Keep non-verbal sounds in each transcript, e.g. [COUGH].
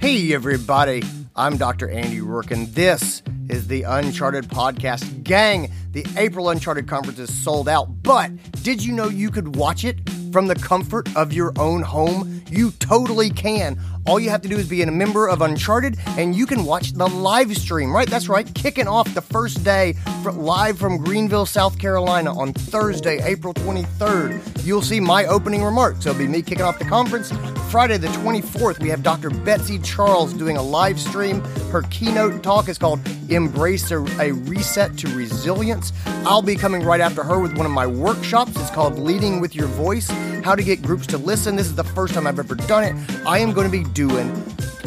Hey, everybody. I'm Dr. Andy Roark, and this is the Uncharted Podcast. Gang, the April Uncharted Conference is sold out, but did you know you could watch it from the comfort of your own home? You totally can. All you have to do is be a member of Uncharted, and you can watch the live stream. Right, that's right, kicking off the first day live from Greenville, South Carolina on Thursday, April 23rd. You'll see my opening remarks. It'll be me kicking off the conference. Friday, the 24th, we have Dr. Betsy Charles doing a live stream. Her keynote talk is called Embrace a, a Reset to Resilience. I'll be coming right after her with one of my workshops. It's called Leading with Your Voice How to Get Groups to Listen. This is the first time I've ever done it. I am going to be doing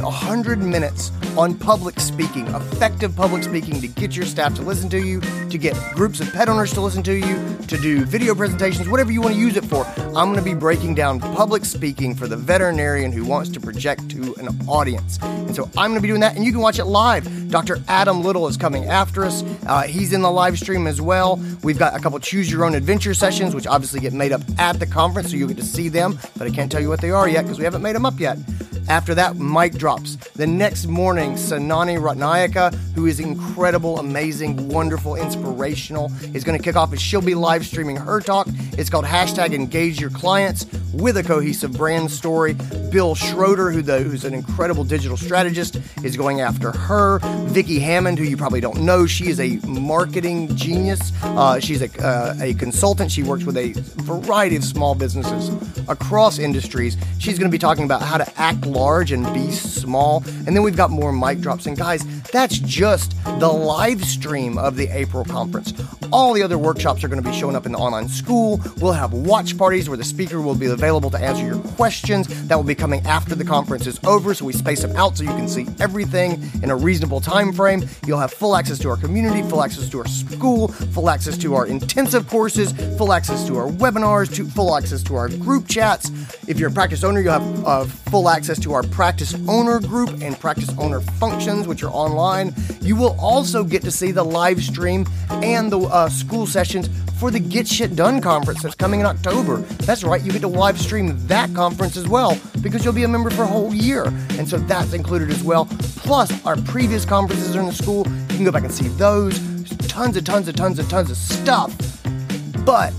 100 minutes on public speaking, effective public speaking to get your staff to listen to you, to get groups of pet owners to listen to you, to do video presentations, whatever you want to use it for. I'm going to be breaking down public speaking for the veterinarian who wants to project to an audience. And so I'm going to be doing that, and you can watch it live. Dr. Adam Little is coming after us. Uh, he's in the live stream as well. We've got a couple choose your own adventure sessions, which obviously get made up at the conference, so you'll get to see them, but I can't tell you what they are yet because we haven't made them up yet. After that, mic drops. The next morning, Sanani Ratnayaka, who is incredible, amazing, wonderful, inspirational, is going to kick off and she'll be live streaming her talk. It's called hashtag engage your clients with a cohesive brand story. Bill Schroeder, who the, who's an incredible digital strategist, is going after her. Vicki Hammond, who you probably don't know, she is a marketing genius. Uh, she's a, uh, a consultant. She works with a variety of small businesses across industries. She's going to be talking about how to act large and be small. And then we've got more mic drops. And guys, that's just the live stream of the April conference. All the other workshops are going to be showing up in the online school. We'll have watch parties where the speaker will be available to answer your questions. That will be coming after the conference is over, so we space them out so you can see everything in a reasonable time frame. You'll have full access to our community, full access to our school, full access to our intensive courses, full access to our webinars, to full access to our group chats. If you're a practice owner, you'll have uh, full access to our practice owner group and practice owner functions, which are online. You will also get to see the live stream and the uh, school sessions for the Get Shit Done conference that's coming in October. That's right, you get to live stream that conference as well because you'll be a member for a whole year. And so that's included as well. Plus, our previous conferences are in the school. You can go back and see those. Tons and tons and tons and tons of stuff. But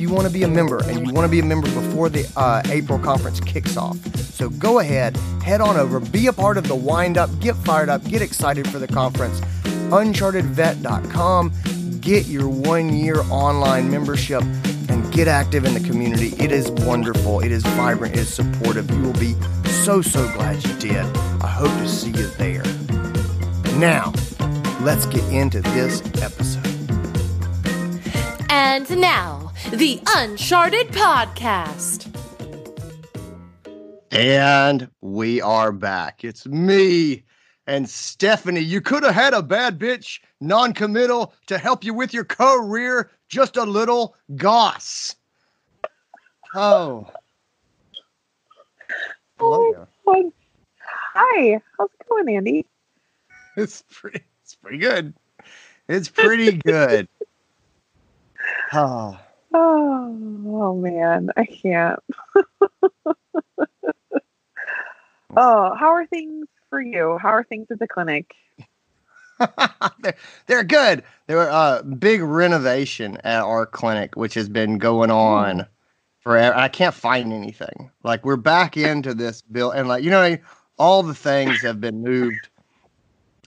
you want to be a member and you want to be a member before the uh, April conference kicks off. So go ahead, head on over, be a part of the wind up, get fired up, get excited for the conference. UnchartedVet.com, get your one year online membership and get active in the community. It is wonderful, it is vibrant, it is supportive. You will be so, so glad you did. I hope to see you there. Now, let's get into this episode. And now, the Uncharted Podcast. And we are back. It's me and Stephanie. You could have had a bad bitch, non committal, to help you with your career, just a little goss. Oh. Hello. Oh, Hi, how's it going, Andy? [LAUGHS] It's pretty it's pretty good. It's pretty good. Oh. [LAUGHS] Oh, oh man, I can't. [LAUGHS] oh, how are things for you? How are things at the clinic? [LAUGHS] they're, they're good. There were a uh, big renovation at our clinic, which has been going on forever. I can't find anything. Like we're back into this bill, and like you know, all the things have been moved,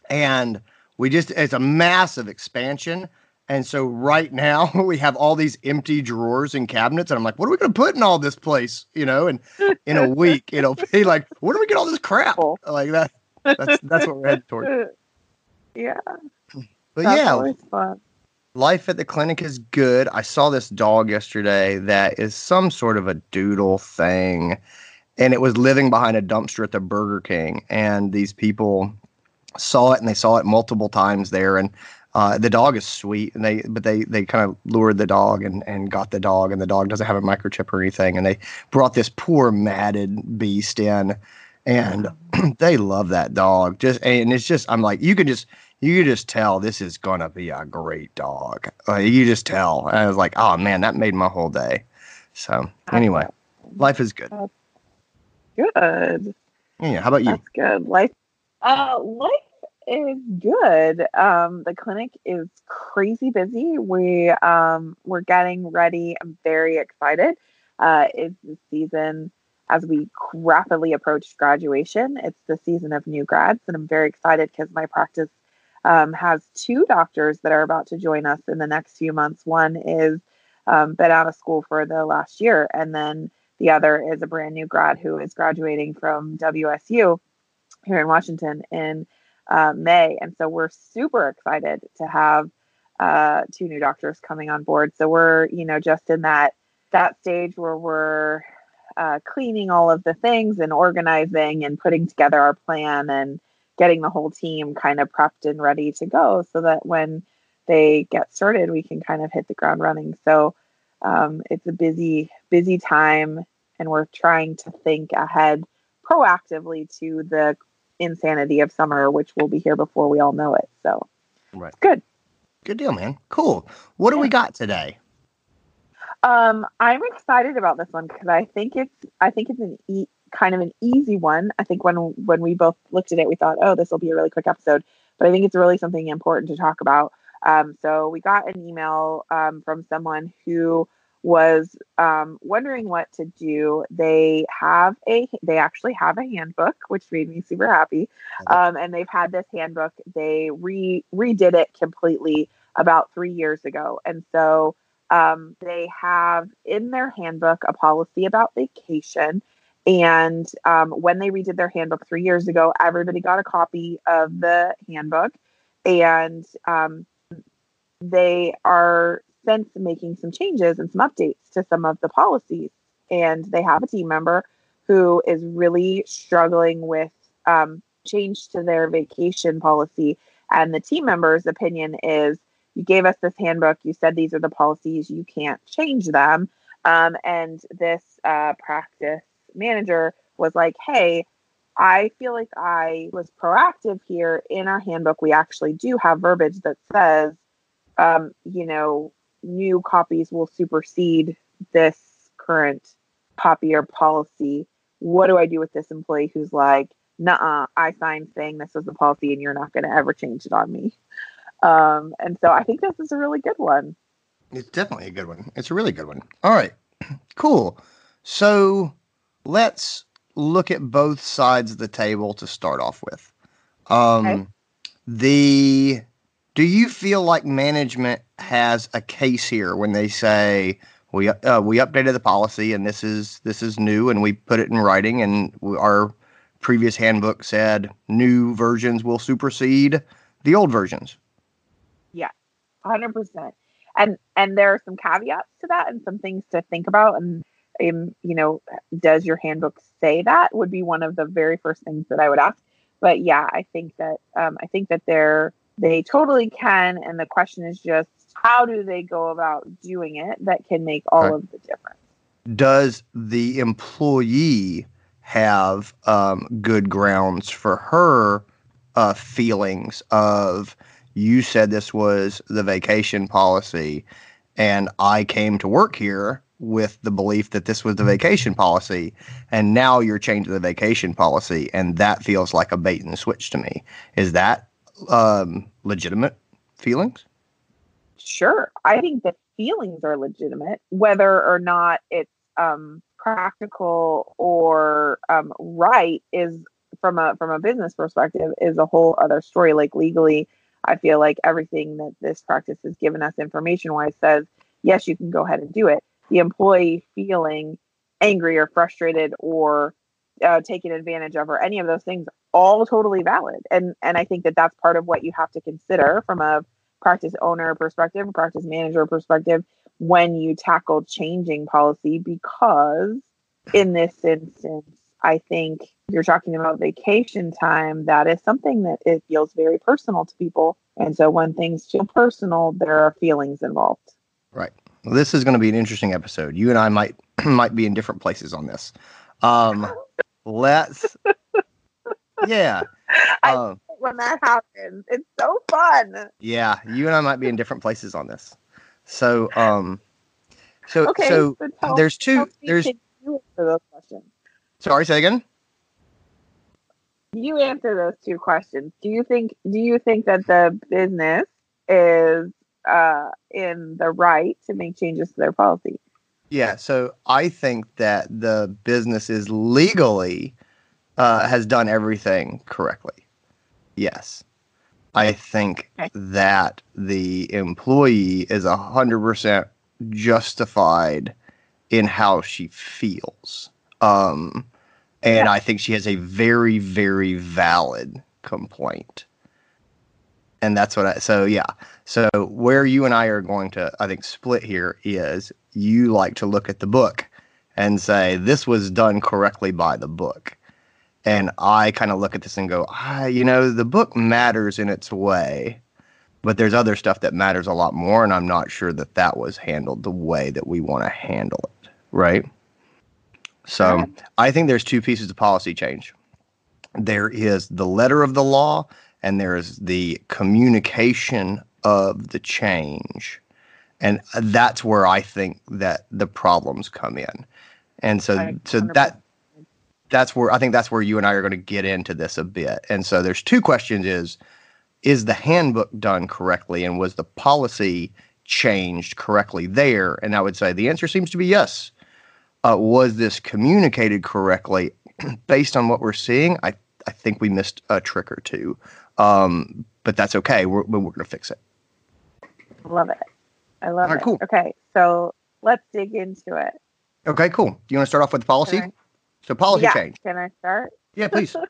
and we just it's a massive expansion. And so right now [LAUGHS] we have all these empty drawers and cabinets, and I'm like, what are we going to put in all this place? You know, and in a week [LAUGHS] it'll be like, where do we get all this crap? Like that. That's that's what we're headed toward. [LAUGHS] Yeah. But That's yeah, life at the clinic is good. I saw this dog yesterday that is some sort of a doodle thing, and it was living behind a dumpster at the Burger King. And these people saw it, and they saw it multiple times there. And uh, the dog is sweet, and they but they they kind of lured the dog and and got the dog, and the dog doesn't have a microchip or anything. And they brought this poor matted beast in, and [CLEARS THROAT] they love that dog. Just and it's just I'm like you can just you could just tell this is gonna be a great dog. Uh, you just tell. And I was like, oh man, that made my whole day. So anyway, life is good. Good. Yeah. How about you? That's good. Life, uh, life is good. Um, the clinic is crazy busy. We um, we're getting ready. I'm very excited. Uh, it's the season as we rapidly approach graduation. It's the season of new grads, and I'm very excited because my practice um, has two doctors that are about to join us in the next few months. One is um, been out of school for the last year, and then the other is a brand new grad who is graduating from WSU here in Washington in uh, May. And so we're super excited to have uh, two new doctors coming on board. So we're, you know, just in that that stage where we're uh, cleaning all of the things and organizing and putting together our plan and getting the whole team kind of prepped and ready to go so that when they get started, we can kind of hit the ground running. So um, it's a busy, busy time, and we're trying to think ahead proactively to the insanity of summer, which will be here before we all know it. So, Right. good. Good deal, man. Cool. What do we got today? Um, I'm excited about this one because I think it's I think it's an e- kind of an easy one. I think when when we both looked at it, we thought, oh, this will be a really quick episode. But I think it's really something important to talk about. Um, so we got an email um, from someone who was um, wondering what to do. They have a they actually have a handbook, which made me super happy. Um, and they've had this handbook. They re redid it completely about three years ago, and so um, they have in their handbook a policy about vacation. And um, when they redid their handbook three years ago, everybody got a copy of the handbook. And um, they are since making some changes and some updates to some of the policies. And they have a team member who is really struggling with um, change to their vacation policy. And the team member's opinion is you gave us this handbook, you said these are the policies, you can't change them. Um, and this uh, practice manager was like, hey, I feel like I was proactive here. In our handbook, we actually do have verbiage that says, um, you know, new copies will supersede this current copy or policy. What do I do with this employee who's like, nah, I signed saying this was the policy and you're not going to ever change it on me? Um, and so I think this is a really good one. It's definitely a good one. It's a really good one. All right. [CLEARS THROAT] Cool. So let's look at both sides of the table to start off with. Um, Okay. The do you feel like management has a case here when they say we uh, we updated the policy and this is this is new and we put it in writing and we, our previous handbook said new versions will supersede the old versions. Yeah, hundred percent. And and there are some caveats to that and some things to think about. And um, you know, does your handbook say that? Would be one of the very first things that I would ask. But yeah, I think that um, I think that they're they totally can. And the question is just how do they go about doing it that can make all of the difference. does the employee have um, good grounds for her uh, feelings of you said this was the vacation policy and i came to work here with the belief that this was the vacation policy and now you're changing the vacation policy and that feels like a bait and switch to me. Is that um, legitimate feelings Sure. I think that feelings are legitimate, whether or not it's um, practical or um, right is from a from a business perspective is a whole other story. Like legally, I feel like everything that this practice has given us information wise says yes, you can go ahead and do it. The employee feeling angry or frustrated or uh, taken advantage of or any of those things all totally valid and and i think that that's part of what you have to consider from a practice owner perspective, practice manager perspective, when you tackle changing policy, because in this instance, I think you're talking about vacation time. That is something that it feels very personal to people. And so when things feel personal, there are feelings involved. Well, this is going to be an interesting episode. You and I might [CLEARS THROAT] might be in different places on this. Um, let's, [LAUGHS] yeah, um, When that happens, it's so fun. yeah. You and I might be in different places on this. So, um, so Okay. so tell- there's two. There's you for those questions. sorry. Say again. you answer those two questions. Do you think do you think that the business is uh, in the right to make changes to their policy? Yeah, so I think that the business is legally uh, has done everything correctly. Yes. I think Okay. that the employee is a hundred percent justified in how she feels. Um, and Yeah. I think she has a very, very valid complaint. And that's what I, so yeah. So where you and I are going to, I think, split here is you like to look at the book and say, this was done correctly by the book. And I kind of look at this and go, ah, you know, the book matters in its way, but there's other stuff that matters a lot more. And I'm not sure that that was handled the way that we want to handle it. Right. So Right. I think there's two pieces of policy change. There is the letter of the law, and there is the communication of the change. And that's where I think that the problems come in. And so, so that that's where I think that's where you and I are going to get into this a bit. And so there's two questions is is the handbook done correctly and was the policy changed correctly there? And I would say the answer seems to be yes. Uh, was this communicated correctly [CLEARS THROAT] based on what we're seeing? I I think we missed a trick or two. Um, but that's okay. We're we're going to fix it. I love it. I love All right, it. cool. Okay, so let's dig into it. Okay, cool. Do you want to start off with the policy? I- So policy yeah, change. Can I start? Yeah, please. [LAUGHS]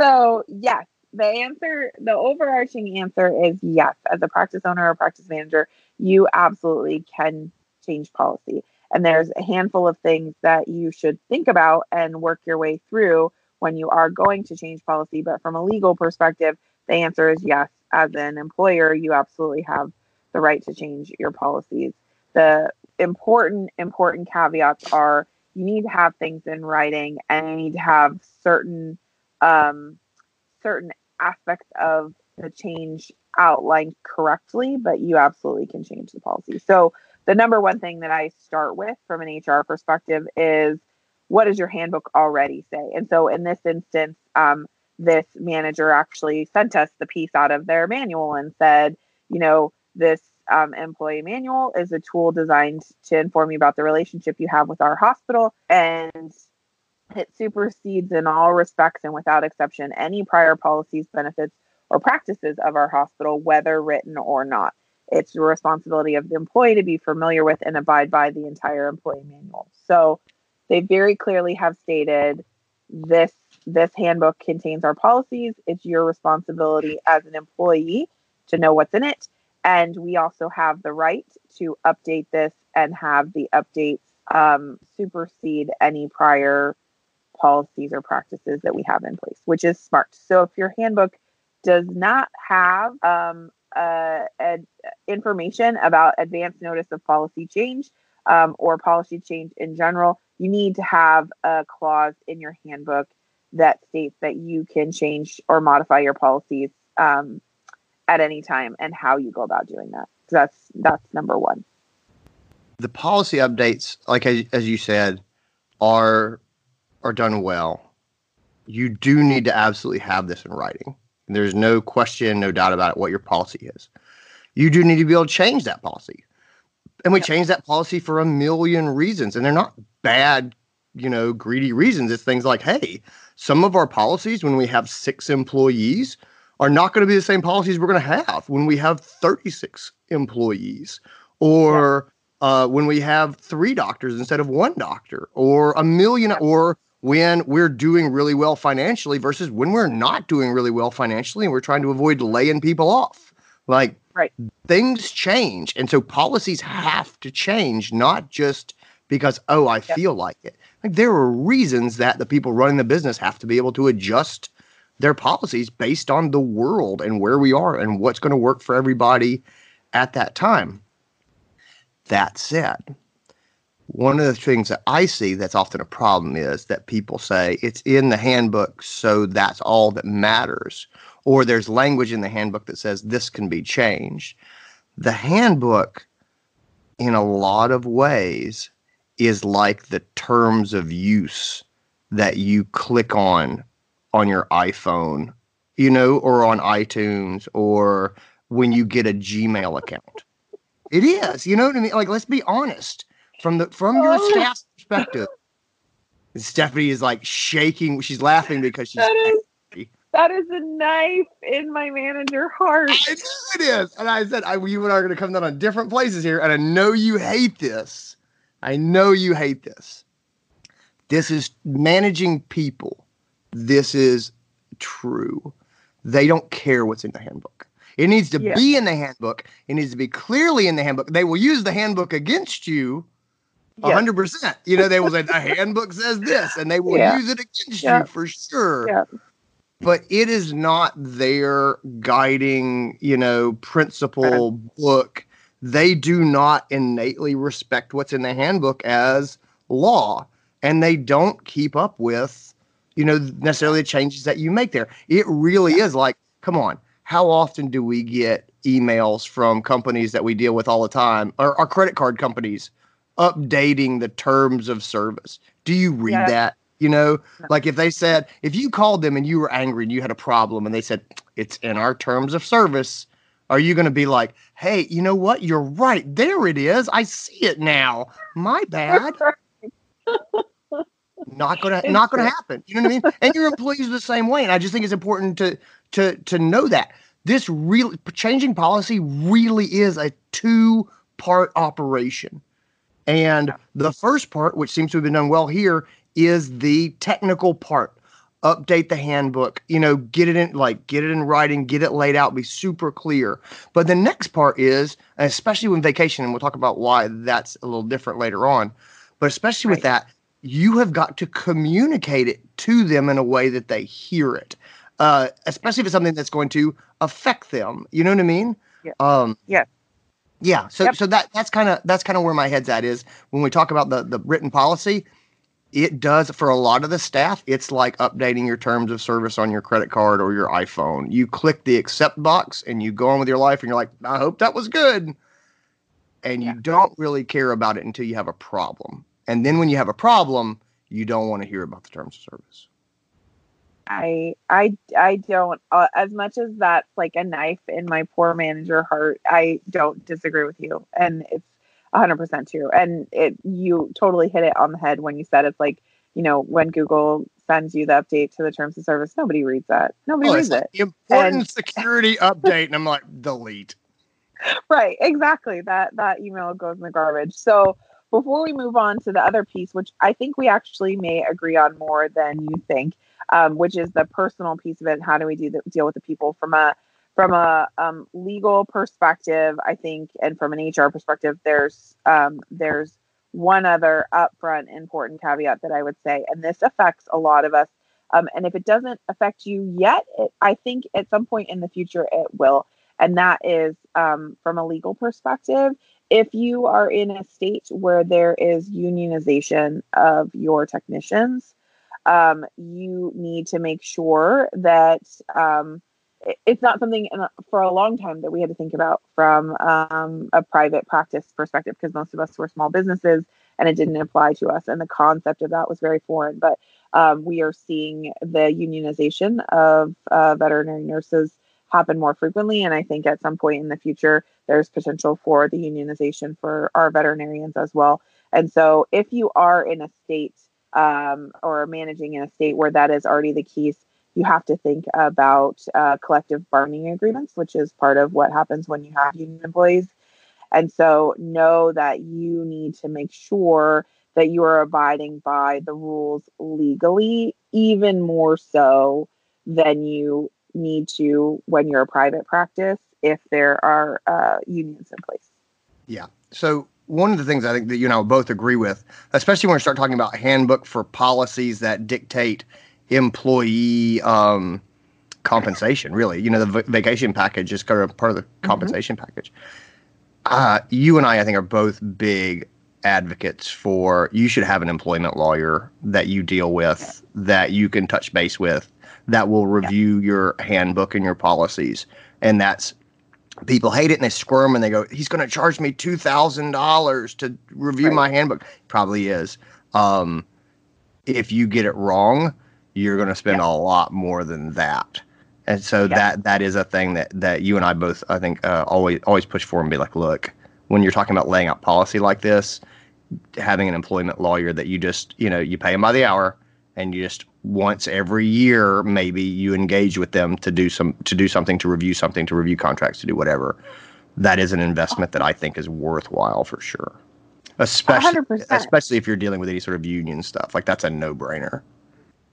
So, yes, the answer, the overarching answer is yes. As a practice owner or practice manager, you absolutely can change policy. And there's a handful of things that you should think about and work your way through when you are going to change policy. But from a legal perspective, the answer is yes. As an employer, you absolutely have the right to change your policies. The important, important caveats are you need to have things in writing and you need to have certain um, certain aspects of the change outlined correctly, but you absolutely can change the policy. So the number one thing that I start with from an HR perspective is what does your handbook already say? And so in this instance, um, this manager actually sent us the piece out of their manual and said, you know, this um, employee manual is a tool designed to inform you about the relationship you have with our hospital and it supersedes in all respects and without exception any prior policies, benefits, or practices of our hospital, whether written or not. It's the responsibility of the employee to be familiar with and abide by the entire employee manual. So they very clearly have stated this this handbook contains our policies. It's your responsibility as an employee to know what's in it. And we also have the right to update this and have the updates um, supersede any prior policies or practices that we have in place, which is smart. So if your handbook does not have um, uh, ad- information about advance notice of policy change um, or policy change in general, you need to have a clause in your handbook that states that you can change or modify your policies um, at any time and how you go about doing that. So that's that's number one. the policy updates, like as, as you said, are are done well. You do need to absolutely have this in writing. There's no question, no doubt about it, what your policy is. You do need to be able to change that policy. And we Yep. change that policy for a million reasons. And they're not bad, you know, greedy reasons. It's things like, hey, some of our policies when we have six employees are not going to be the same policies we're going to have when we have 36 employees or uh, when we have three doctors instead of one doctor or a million or when we're doing really well financially versus when we're not doing really well financially and we're trying to avoid laying people off like Right. things change and so policies have to change not just because oh i Yep. feel like it like there are reasons that the people running the business have to be able to adjust their policies based on the world and where we are and what's going to work for everybody at that time that said one of the things that I see that's often a problem is that people say it's in the handbook, so that's all that matters. Or there's language in the handbook that says this can be changed. The handbook, in a lot of ways, is like the terms of use that you click on on your iPhone, you know, or on iTunes or when you get a Gmail account. It is, you know what I mean? Like, let's be honest from the from your Oh. staff's perspective. Stephanie is like shaking. She's laughing because she's. that is, that is a knife in my manager heart. I it is, and I said, I, you and I are going to come down on different places here, and I know you hate this. I know you hate this. This is managing people. This is true. They don't care what's in the handbook. It needs to Yeah. be in the handbook. It needs to be clearly in the handbook. They will use the handbook against you hundred percent. You know, they will say the handbook says this, and they will Yeah. use it against Yeah. you for sure. But it is not their guiding, you know, principle book. They do not innately respect what's in the handbook as law, and they don't keep up with, you know, necessarily the changes that you make there. It really is like, come on, how often do we get emails from companies that we deal with all the time, or our credit card companies? updating the terms of service. Do you read Yeah. that? You know, like if they said, if you called them and you were angry and you had a problem and they said, it's in our terms of service, are you going to be like, hey, you know what? You're right. There it is. I see it now. My bad. [LAUGHS] Not gonna not gonna happen. You know what I mean? [LAUGHS] And your employees are the same way. And I just think it's important to to to know that. This really changing policy really is a two part operation. And the first part, which seems to have been done well here, is the technical part. Update the handbook, you know, get it in like get it in writing, get it laid out, be super clear. But the next part is, especially when vacation, and we'll talk about why that's a little different later on. But especially with that, you have got to communicate it to them in a way that they hear it. Uh, especially if it's something that's going to affect them. You know what I mean? Yeah. Um, Yeah. yeah. So Yep. so that that's kind of that's kind of where my head's at is when we talk about the the written policy. It does for a lot of the staff. It's like updating your terms of service on your credit card or your iPhone. You click the accept box and you go on with your life, and you're like, I hope that was good. And you don't really care about it until you have a problem. And then when you have a problem, you don't want to hear about the terms of service. I I I don't uh, as much as that's like a knife in my poor manager heart. I don't disagree with you, and it's hundred percent true. And it you totally hit it on the head when you said it's like you know when Google sends you the update to the terms of service, nobody reads that. Nobody Oh, reads it. important And- security update, and I'm like, delete. [LAUGHS] Right, exactly. That that email goes in the garbage. So before we move on to the other piece, which I think we actually may agree on more than you think, um, which is the personal piece of it. How do we do the, deal with the people from a from a um, legal perspective? I think, and from an HR perspective, there's um, there's one other upfront important caveat that I would say, and this affects a lot of us. Um, and if it doesn't affect you yet, it, I think at some point in the future it will and that is um, from a legal perspective. If you are in a state where there is unionization of your technicians, um, you need to make sure that um, it's not something for a long time that we had to think about from um, a private practice perspective because most of us were small businesses and it didn't apply to us. And the concept of that was very foreign. But um, we are seeing the unionization of uh, veterinary nurses happen more frequently. And I think at some point in the future, there's potential for the unionization for our veterinarians as well. And so if you are in a state um, or managing in a state where that is already the case, you have to think about uh, collective bargaining agreements, which is part of what happens when you have union employees. And so know that you need to make sure that you are abiding by the rules legally, even more so than you need to when you're a private practice if there are uh, unions in place. Yeah. So one of the things I think that you and I both agree with, especially when we start talking about handbook for policies that dictate employee um, compensation, really, you know, the v- vacation package is kind of part of the compensation package. Uh, you and I, I think, are both big advocates for you should have an employment lawyer that you deal with, that you can touch base with, that will review your handbook and your policies. And that's people hate it and they squirm and they go, he's going to charge me $2,000 to review Right. my handbook. Probably is. Um, if you get it wrong, you're going to spend Yeah. a lot more than that. And so Yeah. that that is a thing that that you and I both I think uh, always always push for and be like, look, when you're talking about laying out policy like this, having an employment lawyer that you just you know you pay him by the hour and you just once every year maybe you engage with them to do some to do something to review something to review contracts to do whatever that is an investment that i think is worthwhile for sure especially 100%. especially if you're dealing with any sort of union stuff like that's a no-brainer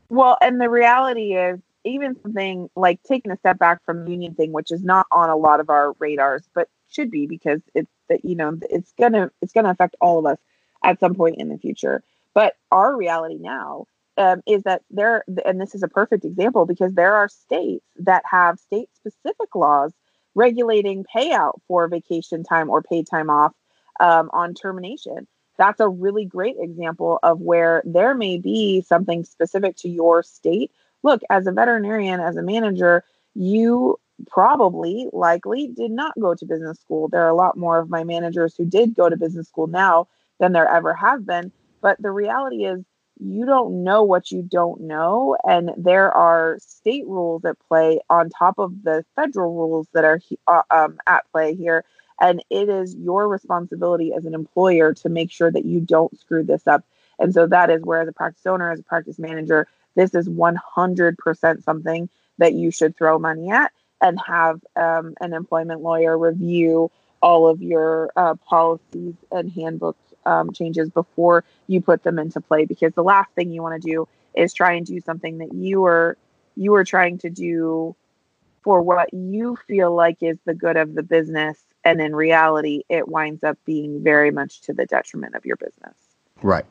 Well, and the reality is, even something like taking a step back from the union thing, which is not on a lot of our radars, but should be because it's that you know it's gonna it's gonna affect all of us at some point in the future. But our reality now um, is that there, and this is a perfect example because there are states that have state specific laws regulating payout for vacation time or paid time off um, on termination that's a really great example of where there may be something specific to your state. Look, as a veterinarian, as a manager, you probably likely did not go to business school. There are a lot more of my managers who did go to business school now than there ever have been. But the reality is, you don't know what you don't know. And there are state rules at play on top of the federal rules that are uh, um, at play here. And it is your responsibility as an employer to make sure that you don't screw this up. And so that is where, as a practice owner, as a practice manager, this is 100% something that you should throw money at and have um, an employment lawyer review all of your uh, policies and handbook um, changes before you put them into play. Because the last thing you want to do is try and do something that you are you are trying to do for what you feel like is the good of the business and in reality it winds up being very much to the detriment of your business Right.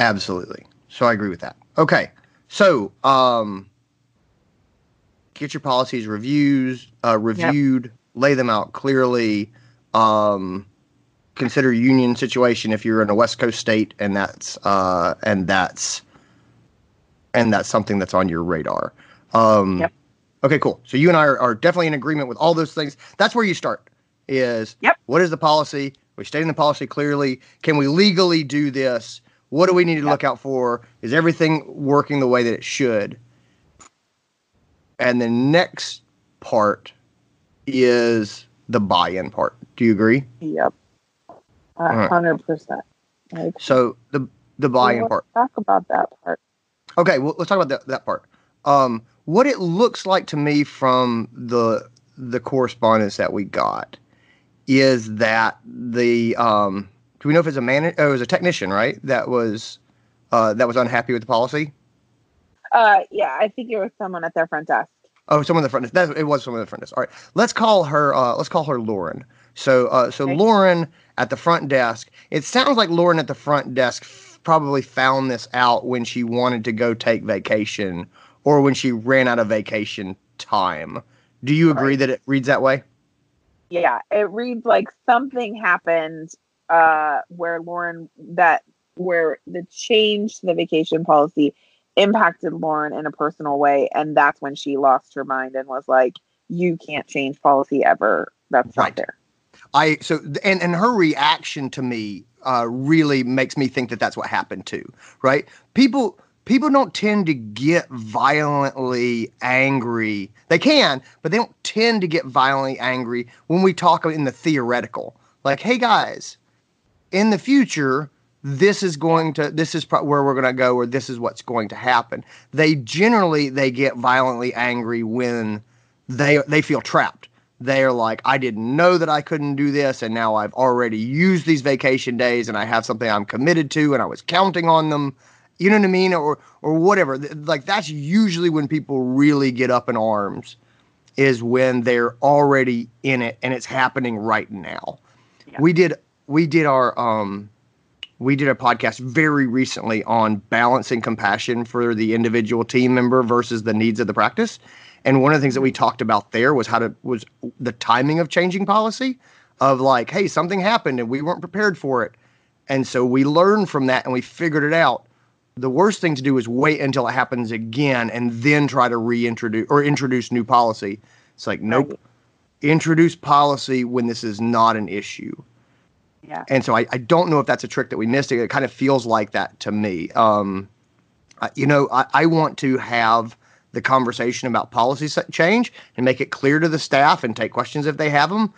Absolutely. So I agree with that. Okay. So, um, get your policies reviews, uh, reviewed, lay them out clearly. Um, consider union situation if you're in a West Coast state and that's uh, and that's and that's something that's on your radar. Um, Yep. Okay, cool. So you and I are, are definitely in agreement with all those things. That's where you start. Is Yep. what is the policy? We state in the policy clearly. Can we legally do this? What do we need to Yep. look out for? Is everything working the way that it should? And the next part is the buy-in part. Do you agree? yep hundred percent like So the the buy-in let's part. talk about that part Okay, well, let's talk about that, that part. Um, what it looks like to me from the the correspondence that we got is that the um, do we know if it's a man? Oh, it was a technician, right? That was uh, that was unhappy with the policy. uh yeah i think it was someone at their front desk Oh, someone at the front desk. That, it was someone at the front desk. All right, let's call her. Uh, let's call her Lauren. So, uh, so. Lauren at the front desk. It sounds like Lauren at the front desk f- probably found this out when she wanted to go take vacation or when she ran out of vacation time. Do you agree Right. that it reads that way? yeah it reads like something happened uh where lauren that where the change to the vacation policy impacted lauren in a personal way and that's when she lost her mind and was like you can't change policy ever that's Right. not there I so and and her reaction to me uh, really makes me think that that's what happened too, right? People people don't tend to get violently angry. They can, but they don't tend to get violently angry when we talk in the theoretical. Like, hey guys, in the future, this is going to this is pro- where we're going to go, or this is what's going to happen. They generally they get violently angry when they they feel trapped they're like, I didn't know that I couldn't do this, and now I've already used these vacation days, and I have something I'm committed to, and I was counting on them. You know what I mean, or or whatever. Like that's usually when people really get up in arms, is when they're already in it and it's happening right now. Yeah. We did we did our um we did a podcast very recently on balancing compassion for the individual team member versus the needs of the practice. And one of the things that we talked about there was how to was the timing of changing policy of like, hey, something happened and we weren't prepared for it. And so we learned from that and we figured it out. The worst thing to do is wait until it happens again and then try to reintroduce or introduce new policy. It's like, nope, introduce policy when this is not an issue. yeah And so I, I don't know if that's a trick that we missed. It kind of feels like that to me. Um, you know, I, I want to have the conversation about policy change and make it clear to the staff and take questions if they have them.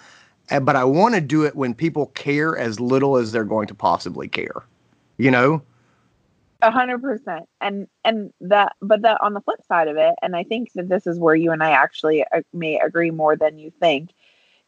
But I want to do it when people care as little as they're going to possibly care. You know, a hundred percent. And and that, but that on the flip side of it, and I think that this is where you and I actually uh, may agree more than you think,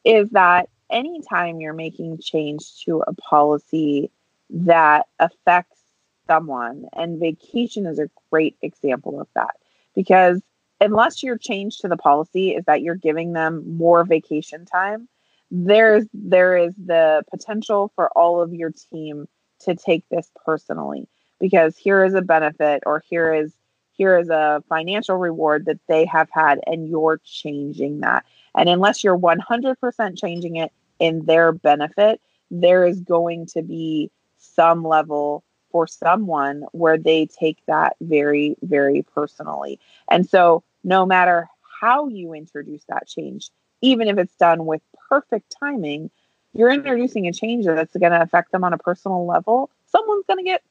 is that anytime you're making change to a policy that affects someone, and vacation is a great example of that, because unless your change to the policy is that you're giving them more vacation time, there's there is the potential for all of your team to take this personally because here is a benefit or here is here is a financial reward that they have had and you're changing that. And unless you're 100% changing it in their benefit there is going to be some level for someone where they take that very very personally and so no matter how you introduce that change even if it's done with perfect timing you're introducing a change that's going to affect them on a personal level someone's going to get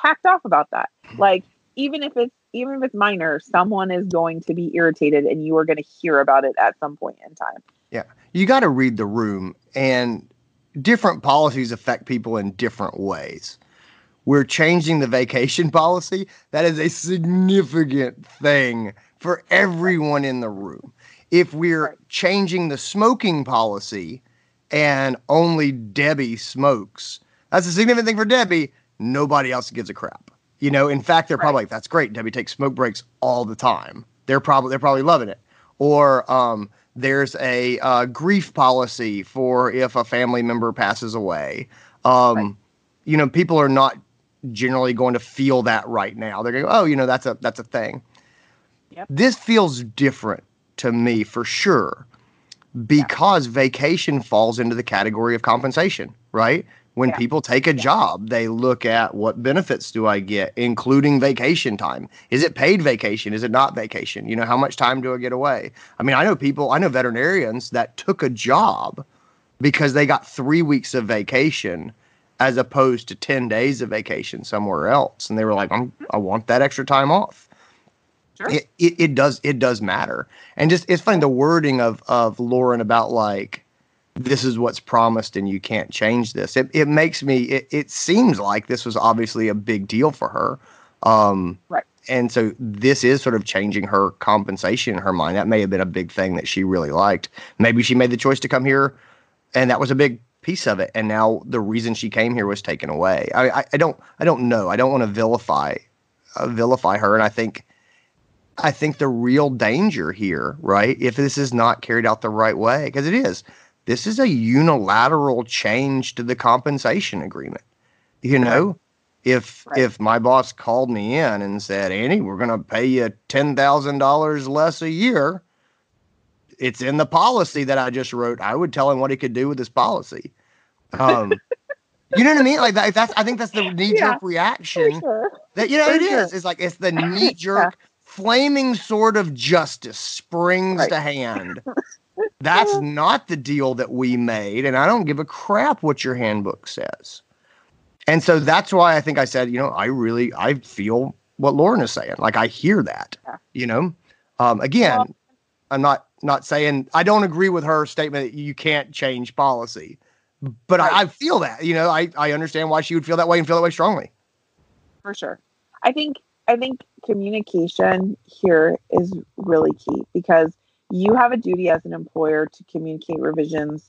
hacked off about that. Mm-hmm. Like even if it's even if it's minor, someone is going to be irritated and you are going to hear about it at some point in time. Yeah. You got to read the room and different policies affect people in different ways. We're changing the vacation [LAUGHS] policy. That is a significant thing for everyone in the room. If we're changing the smoking policy and only Debbie smokes, that's a significant thing for Debbie nobody else gives a crap. You know, in fact, they're probably like, "That's great." Debbie takes smoke breaks all the time. They're probably they're probably loving it. Or um, there's a uh, grief policy for if a family member passes away. Um, right. You know, people are not generally going to feel that right now. They're going, "Oh, you know, that's a that's a thing." Yep. This feels different to me for sure because yeah. vacation falls into the category of compensation, right? When yeah. people take a job, they look at what benefits do I get, including vacation time. Is it paid vacation? Is it not vacation? You know, how much time do I get away? I mean, I know people, I know veterinarians that took a job because they got three weeks of vacation as opposed to 10 days of vacation somewhere else. And they were like, I'm, I want that extra time off. Sure. It, it, it does it does matter and just it's funny the wording of of lauren about like this is what's promised and you can't change this. It, it makes me, it, it seems like this was obviously a big deal for her. Um, right. And so this is sort of changing her compensation in her mind. That may have been a big thing that she really liked. Maybe she made the choice to come here and that was a big piece of it. And now the reason she came here was taken away. I, I, I don't, I don't know. I don't want to vilify, uh, vilify her. And I think, I think the real danger here, right? If this is not carried out the right way, because it is, this is a unilateral change to the compensation agreement. You know, if right. if my boss called me in and said, "Andy, we're going to pay you ten thousand dollars less a year," it's in the policy that I just wrote. I would tell him what he could do with this policy. Um, [LAUGHS] you know what I mean? Like that, that's I think that's the knee jerk yeah, reaction. Sure. That you know for it sure. is. It's like it's the knee [LAUGHS] jerk. yeah. Flaming sword of justice springs right. to hand That's [LAUGHS] not the deal that we made, and I don't give a crap what your handbook says. And so that's why I think I said, you know, I really I feel what Lauren is saying. Like I hear that. Yeah. You know, um, again, well, I'm not not saying I don't agree with her statement that you can't change policy, but right. I, I, feel that. You know, I I understand why she would feel that way and feel that way strongly. For sure, I think I think communication here is really key because you have a duty as an employer to communicate revisions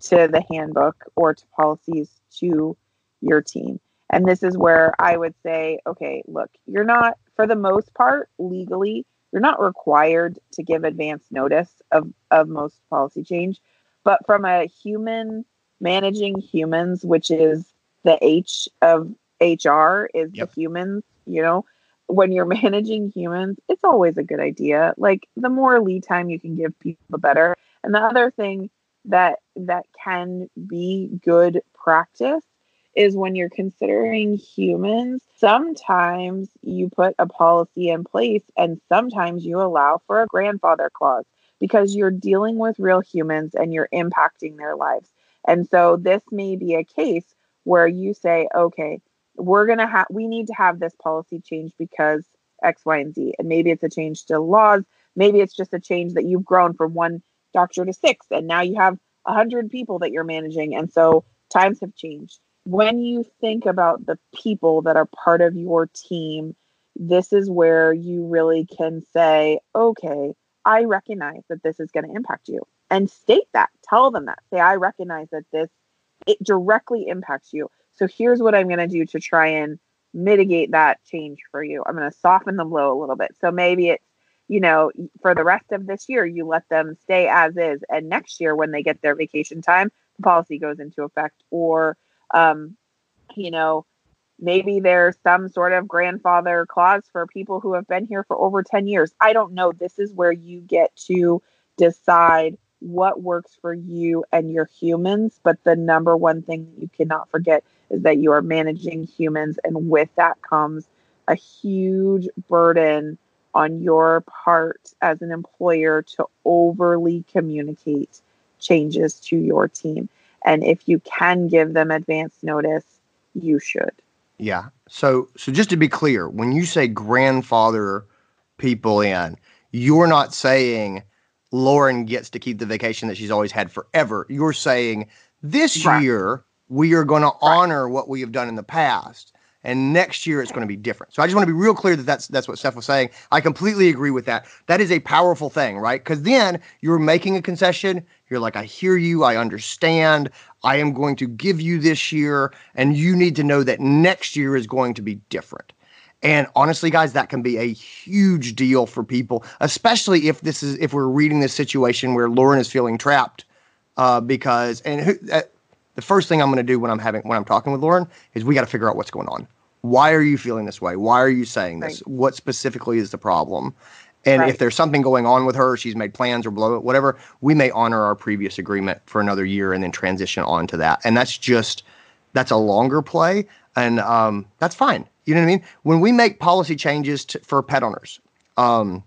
to the handbook or to policies to your team. And this is where I would say, okay, look, you're not, for the most part, legally, you're not required to give advance notice of, of most policy change. But from a human managing humans, which is the H of HR, is yep. the humans, you know, when you're [LAUGHS] managing humans, it's always a good idea. Like the more lead time you can give people, the better. And the other thing that that can be good practice is when you're considering humans, sometimes you put a policy in place and sometimes you allow for a grandfather clause because you're dealing with real humans and you're impacting their lives. And so this may be a case where you say, okay, we're going to have we need to have this policy change because X, Y, and Z. And maybe it's a change to laws. Maybe it's just a change that you've grown from one doctor to six, and now you have a hundred people that you're managing, and so times have changed. When you think about the people that are part of your team, this is where you really can say, okay, I recognize that this is going to impact you and state that. Tell them that. Say, I recognize that this it directly impacts you. So here's what I'm going to do to try and mitigate that change for you. I'm going to soften the blow a little bit. So maybe it's, you know, for the rest of this year, you let them stay as is. And next year, when they get their vacation time, the policy goes into effect. Or, um, you know, maybe there's some sort of grandfather clause for people who have been here for over 10 years. I don't know. This is where you get to decide what works for you and your humans. But the number one thing you cannot forget is that you are managing humans. And with that comes a huge burden on your part as an employer to overly communicate changes to your team. And if you can give them advance notice, you should. Yeah. So so just to be clear, when you say grandfather people in, you're not saying Lauren gets to keep the vacation that she's always had forever. You're saying this right. year we are going to honor what we have done in the past, and next year it's going to be different. So I just want to be real clear that that's that's what Steph was saying. I completely agree with that. That is a powerful thing, right? Because then you're making a concession. You're like, I hear you. I understand. I am going to give you this year, and you need to know that next year is going to be different. And honestly, guys, that can be a huge deal for people, especially if this is if we're reading this situation where Lauren is feeling trapped uh, because and who, uh, the first thing I'm going to do when I'm having when I'm talking with Lauren is we got to figure out what's going on. Why are you feeling this way? Why are you saying this? Right. What specifically is the problem? And right. if there's something going on with her, she's made plans or blow it, whatever, we may honor our previous agreement for another year and then transition on to that. And that's just that's a longer play, and um, that's fine. You know what I mean? When we make policy changes to, for pet owners, um,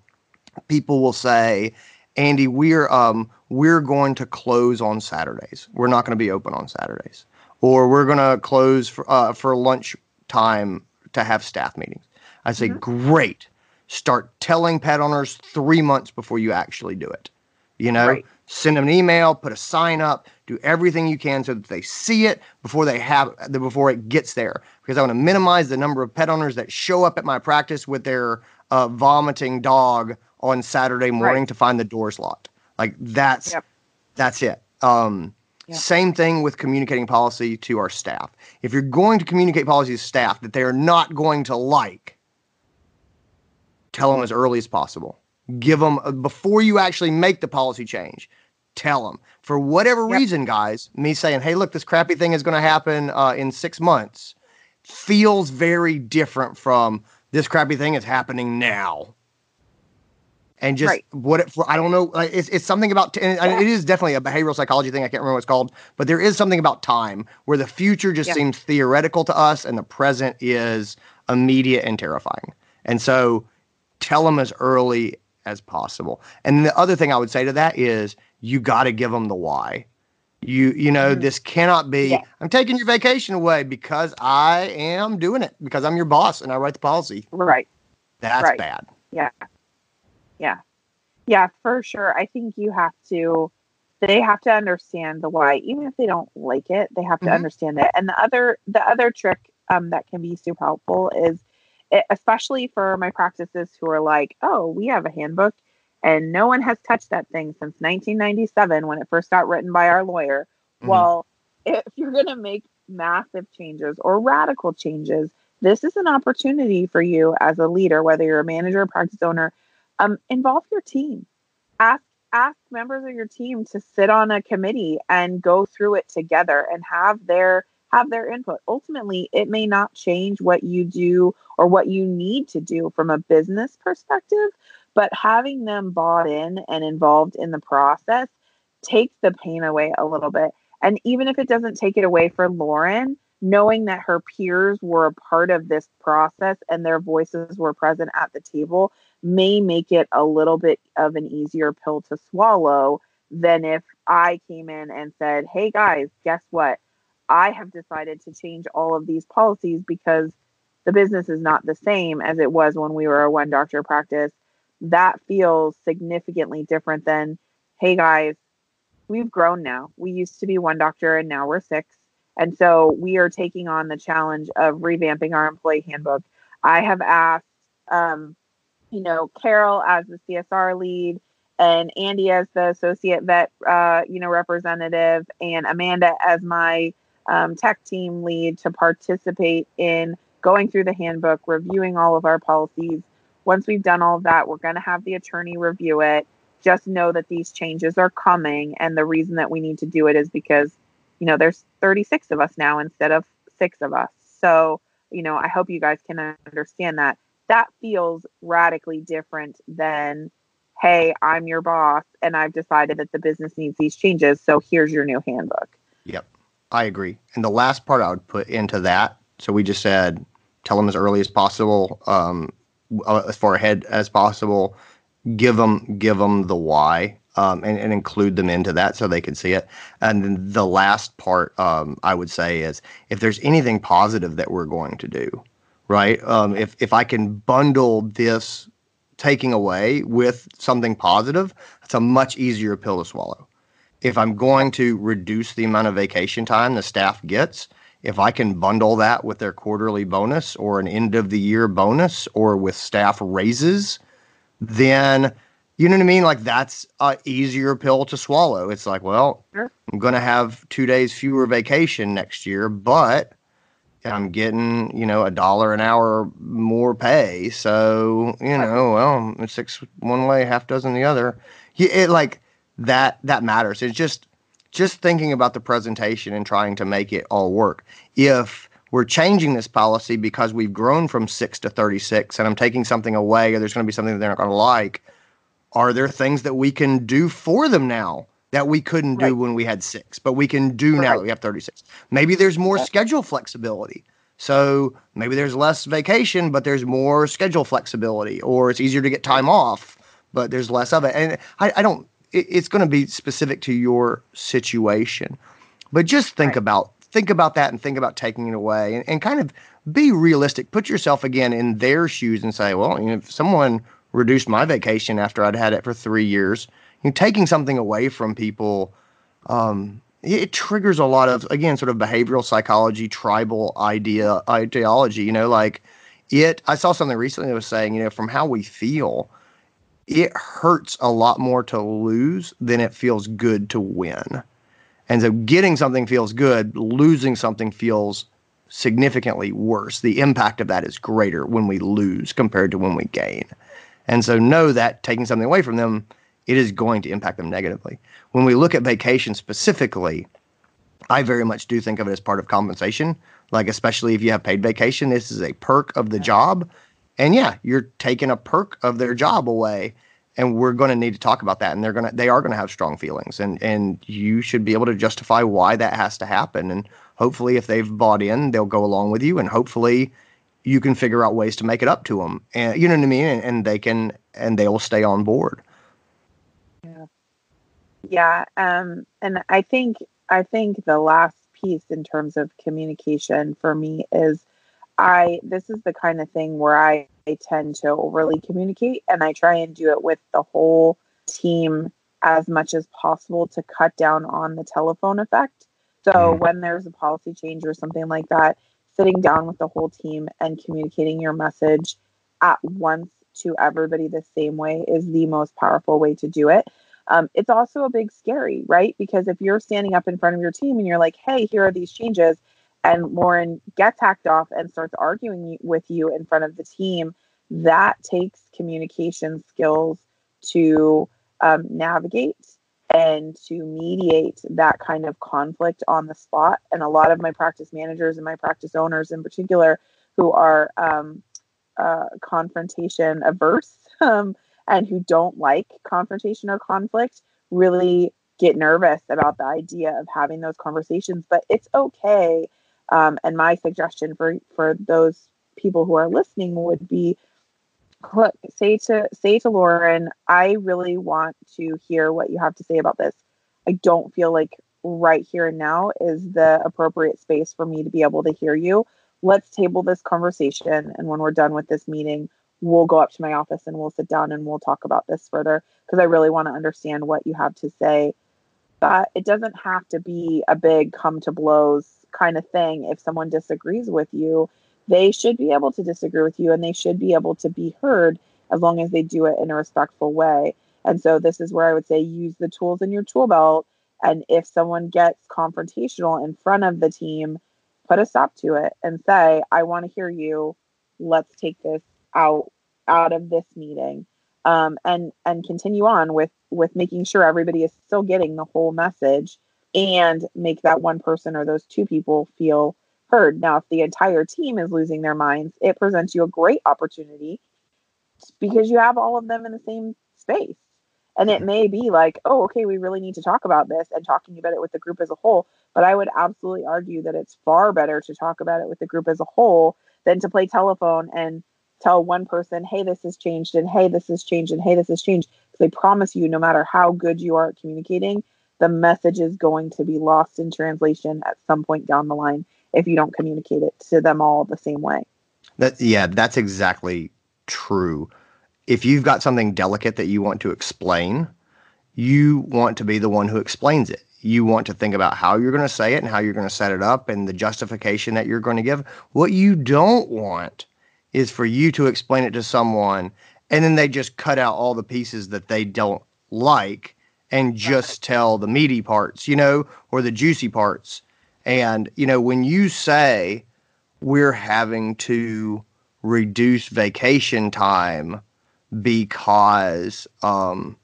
people will say, "Andy, we're um, we're going to close on Saturdays. We're not going to be open on Saturdays, or we're going to close for uh, for lunch time to have staff meetings." I say, mm-hmm. "Great." Start telling pet owners three months before you actually do it. You know, right. send them an email, put a sign up, do everything you can so that they see it before they have before it gets there because i want to minimize the number of pet owners that show up at my practice with their uh, vomiting dog on saturday morning right. to find the doors locked like that's yep. that's it um, yep. same thing with communicating policy to our staff if you're going to communicate policy to staff that they are not going to like tell them as early as possible give them uh, before you actually make the policy change tell them for whatever yep. reason, guys, me saying, hey, look, this crappy thing is going to happen uh, in six months feels very different from this crappy thing is happening now. And just right. what it, for, I don't know, it's, it's something about, and yeah. it is definitely a behavioral psychology thing. I can't remember what it's called, but there is something about time where the future just seems theoretical to us and the present is immediate and terrifying. And so tell them as early as possible. And the other thing I would say to that is you got to give them the why. You you know mm-hmm. this cannot be. Yeah. I'm taking your vacation away because I am doing it because I'm your boss and I write the policy. Right. That's right. bad. Yeah. Yeah. Yeah, for sure. I think you have to they have to understand the why even if they don't like it they have to mm-hmm. understand it and the other the other trick um, that can be super helpful is it, especially for my practices who are like oh we have a handbook and no one has touched that thing since 1997 when it first got written by our lawyer. Mm-hmm. Well, if you're going to make massive changes or radical changes, this is an opportunity for you as a leader, whether you're a manager or practice owner. Um, involve your team. Ask ask members of your team to sit on a committee and go through it together and have their have their input. Ultimately, it may not change what you do or what you need to do from a business perspective, but having them bought in and involved in the process takes the pain away a little bit. And even if it doesn't take it away for Lauren, knowing that her peers were a part of this process and their voices were present at the table may make it a little bit of an easier pill to swallow than if I came in and said, Hey guys, guess what? I have decided to change all of these policies because the business is not the same as it was when we were a one doctor practice. That feels significantly different than, hey guys, we've grown now. We used to be one doctor and now we're six. And so we are taking on the challenge of revamping our employee handbook. I have asked, um, you know, Carol as the CSR lead and Andy as the associate vet, uh, you know, representative, and Amanda as my um, tech team lead to participate in going through the handbook, reviewing all of our policies. Once we've done all of that, we're going to have the attorney review it. Just know that these changes are coming, and the reason that we need to do it is because, you know, there's 36 of us now instead of six of us. So, you know, I hope you guys can understand that. That feels radically different than hey, I'm your boss and I've decided that the business needs these changes. So here's your new handbook. Yep, I agree. And the last part I would put into that so we just said tell them as early as possible, um, uh, as far ahead as possible. Give them give them the why um, and, and, include them into that so they can see it. And then the last part um, I would say is if there's anything positive that we're going to do, right? Um, if if I can bundle this taking away with something positive, it's a much easier pill to swallow. If I'm going to reduce the amount of vacation time the staff gets, if I can bundle that with their quarterly bonus or an end of the year bonus or with staff raises, then you know what I mean? Like that's a easier pill to swallow. It's like, well, sure. I'm going to have two days fewer vacation next year, but I'm getting, you know, a dollar an hour more pay. So, you know, well, six one way, half dozen the other. It like that that matters. It's just just thinking about the presentation and trying to make it all work. If we're changing this policy because we've grown from six to 36 and I'm taking something away or there's going to be something that they're not going to like, are there things that we can do for them now that we couldn't right. do when we had six, but we can do right. now that we have 36. Maybe there's more yeah. schedule flexibility. So maybe there's less vacation, but there's more schedule flexibility, or it's easier to get time off, but there's less of it. And I, I don't, it, it's going to be specific to your situation. But just think right. about think about that and think about taking it away and, and kind of be realistic. Put yourself again in their shoes and say, well, you know, if someone reduced my vacation after I'd had it for three years, you know, taking something away from people, um, it triggers a lot of again sort of behavioral psychology, tribal idea ideology. You know, like it. I saw something recently that was saying, you know, from how we feel, it hurts a lot more to lose than it feels good to win. And so, getting something feels good, losing something feels significantly worse. The impact of that is greater when we lose compared to when we gain. And so, know that taking something away from them it is going to impact them negatively. When we look at vacation specifically, I very much do think of it as part of compensation. Like, especially if you have paid vacation, this is a perk of the job. And yeah, you're taking a perk of their job away. And we're going to need to talk about that. And they're going to, they are going to have strong feelings. And, and you should be able to justify why that has to happen. And hopefully, if they've bought in, they'll go along with you. And hopefully, you can figure out ways to make it up to them. And you know what I mean? And, and they can, and they will stay on board. Yeah. Um, and I think I think the last piece in terms of communication for me is I this is the kind of thing where I, I tend to overly communicate and I try and do it with the whole team as much as possible to cut down on the telephone effect. So mm-hmm. when there's a policy change or something like that, sitting down with the whole team and communicating your message at once to everybody the same way is the most powerful way to do it. Um, it's also a big scary, right? Because if you're standing up in front of your team and you're like, hey, here are these changes, and Lauren gets hacked off and starts arguing with you in front of the team, that takes communication skills to um, navigate and to mediate that kind of conflict on the spot. And a lot of my practice managers and my practice owners in particular who are um, uh, confrontation averse [LAUGHS] um, and who don't like confrontation or conflict really get nervous about the idea of having those conversations but it's okay um, and my suggestion for for those people who are listening would be look say to say to lauren i really want to hear what you have to say about this i don't feel like right here and now is the appropriate space for me to be able to hear you let's table this conversation. And when we're done with this meeting, we'll go up to my office and we'll sit down and we'll talk about this further because I really want to understand what you have to say. But it doesn't have to be a big come to blows kind of thing. If someone disagrees with you, they should be able to disagree with you and they should be able to be heard as long as they do it in a respectful way. And so this is where I would say use the tools in your tool belt. And if someone gets confrontational in front of the team, put a stop to it and say, I want to hear you. Let's take this out out of this meeting. Um, and and continue on with with making sure everybody is still getting the whole message and make that one person or those two people feel heard. Now, if the entire team is losing their minds, it presents you a great opportunity because you have all of them in the same space. And it may be like, oh, okay, we really need to talk about this and talking about it with the group as a whole. But I would absolutely argue that it's far better to talk about it with the group as a whole than to play telephone and tell one person, hey, this has changed, and hey, this has changed, and hey, this has changed. Because promise you, no matter how good you are at communicating, the message is going to be lost in translation at some point down the line if you don't communicate it to them all the same way. That yeah, that's exactly true if you've got something delicate that you want to explain, you want to be the one who explains it. You want to think about how you're going to say it and how you're going to set it up and the justification that you're going to give. What you don't want is for you to explain it to someone and then they just cut out all the pieces that they don't like and just tell the meaty parts, you know, or the juicy parts. And, you know, when you say we're having to reduce vacation time because um,